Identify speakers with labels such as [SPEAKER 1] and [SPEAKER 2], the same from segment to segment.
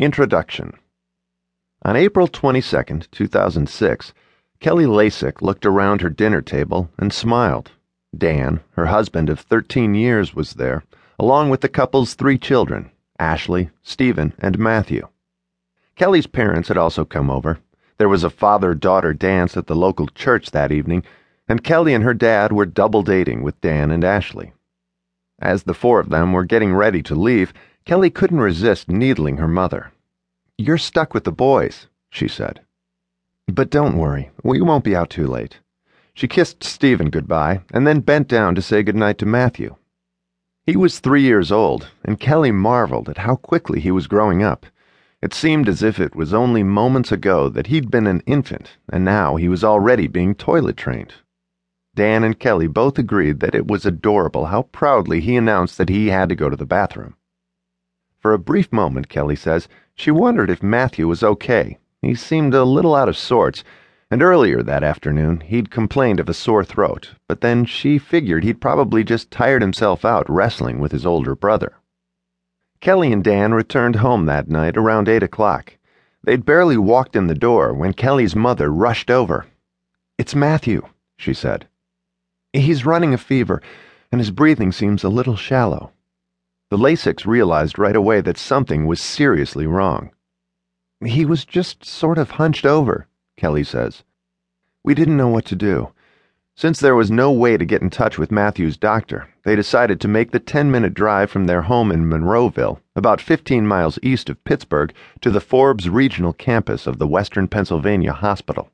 [SPEAKER 1] Introduction On April 22, 2006, Kelly Lasik looked around her dinner table and smiled. Dan, her husband of 13 years, was there, along with the couple's three children Ashley, Stephen, and Matthew. Kelly's parents had also come over. There was a father daughter dance at the local church that evening, and Kelly and her dad were double dating with Dan and Ashley. As the four of them were getting ready to leave, Kelly couldn't resist needling her mother. You're stuck with the boys, she said. But don't worry, we won't be out too late. She kissed Stephen goodbye and then bent down to say goodnight to Matthew. He was three years old, and Kelly marveled at how quickly he was growing up. It seemed as if it was only moments ago that he'd been an infant, and now he was already being toilet trained. Dan and Kelly both agreed that it was adorable how proudly he announced that he had to go to the bathroom. For a brief moment, Kelly says, she wondered if Matthew was okay. He seemed a little out of sorts, and earlier that afternoon he'd complained of a sore throat, but then she figured he'd probably just tired himself out wrestling with his older brother. Kelly and Dan returned home that night around eight o'clock. They'd barely walked in the door when Kelly's mother rushed over. It's Matthew, she said. He's running a fever, and his breathing seems a little shallow. The Lasiks realized right away that something was seriously wrong. He was just sort of hunched over, Kelly says. We didn't know what to do. Since there was no way to get in touch with Matthew's doctor, they decided to make the 10 minute drive from their home in Monroeville, about 15 miles east of Pittsburgh, to the Forbes Regional Campus of the Western Pennsylvania Hospital.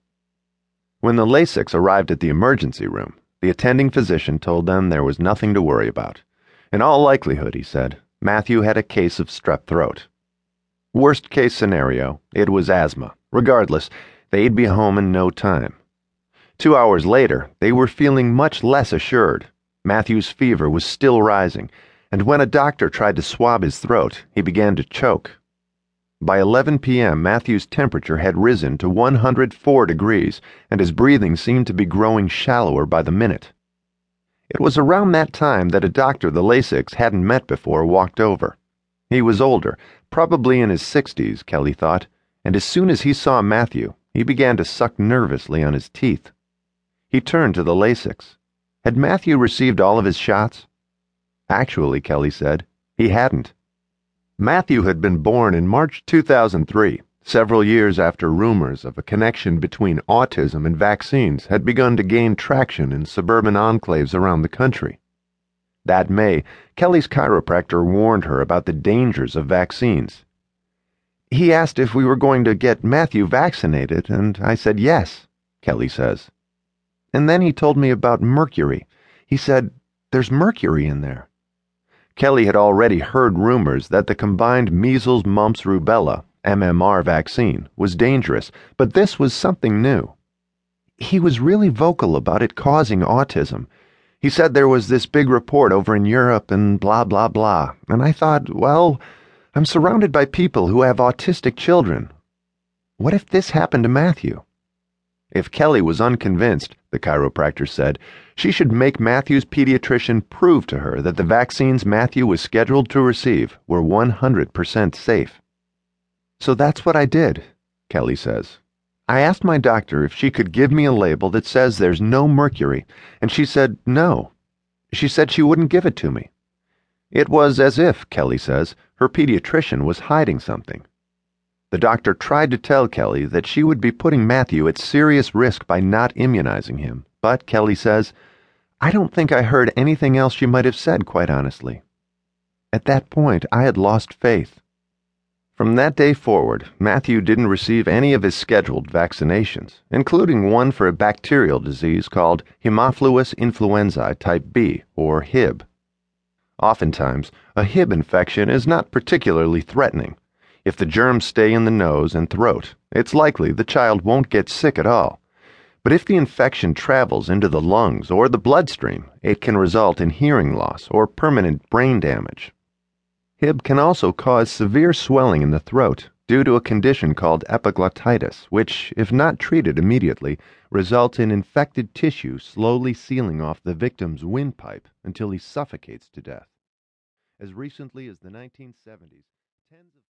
[SPEAKER 1] When the Lasiks arrived at the emergency room, the attending physician told them there was nothing to worry about. In all likelihood, he said, Matthew had a case of strep throat. Worst case scenario, it was asthma. Regardless, they'd be home in no time. Two hours later, they were feeling much less assured. Matthew's fever was still rising, and when a doctor tried to swab his throat, he began to choke. By 11 p.m., Matthew's temperature had risen to 104 degrees, and his breathing seemed to be growing shallower by the minute. It was around that time that a doctor the Lasiks hadn't met before walked over. He was older, probably in his sixties, Kelly thought, and as soon as he saw Matthew, he began to suck nervously on his teeth. He turned to the Lasiks. Had Matthew received all of his shots? Actually, Kelly said, he hadn't. Matthew had been born in March 2003 several years after rumors of a connection between autism and vaccines had begun to gain traction in suburban enclaves around the country. That May, Kelly's chiropractor warned her about the dangers of vaccines. He asked if we were going to get Matthew vaccinated, and I said yes, Kelly says. And then he told me about mercury. He said, There's mercury in there. Kelly had already heard rumors that the combined measles, mumps, rubella MMR vaccine was dangerous, but this was something new. He was really vocal about it causing autism. He said there was this big report over in Europe and blah, blah, blah. And I thought, well, I'm surrounded by people who have autistic children. What if this happened to Matthew? If Kelly was unconvinced, the chiropractor said, she should make Matthew's pediatrician prove to her that the vaccines Matthew was scheduled to receive were 100% safe. So that's what I did, Kelly says. I asked my doctor if she could give me a label that says there's no mercury, and she said no. She said she wouldn't give it to me. It was as if, Kelly says, her pediatrician was hiding something. The doctor tried to tell Kelly that she would be putting Matthew at serious risk by not immunizing him, but Kelly says, I don't think I heard anything else she might have said, quite honestly. At that point, I had lost faith. From that day forward, Matthew didn't receive any of his scheduled vaccinations, including one for a bacterial disease called Haemophilus influenzae type B, or Hib. Oftentimes, a Hib infection is not particularly threatening. If the germs stay in the nose and throat, it's likely the child won't get sick at all. But if the infection travels into the lungs or the bloodstream, it can result in hearing loss or permanent brain damage. Hib can also cause severe swelling in the throat due to a condition called epiglottitis, which, if not treated immediately, results in infected tissue slowly sealing off the victim's windpipe until he suffocates to death. As recently as the 1970s, tens of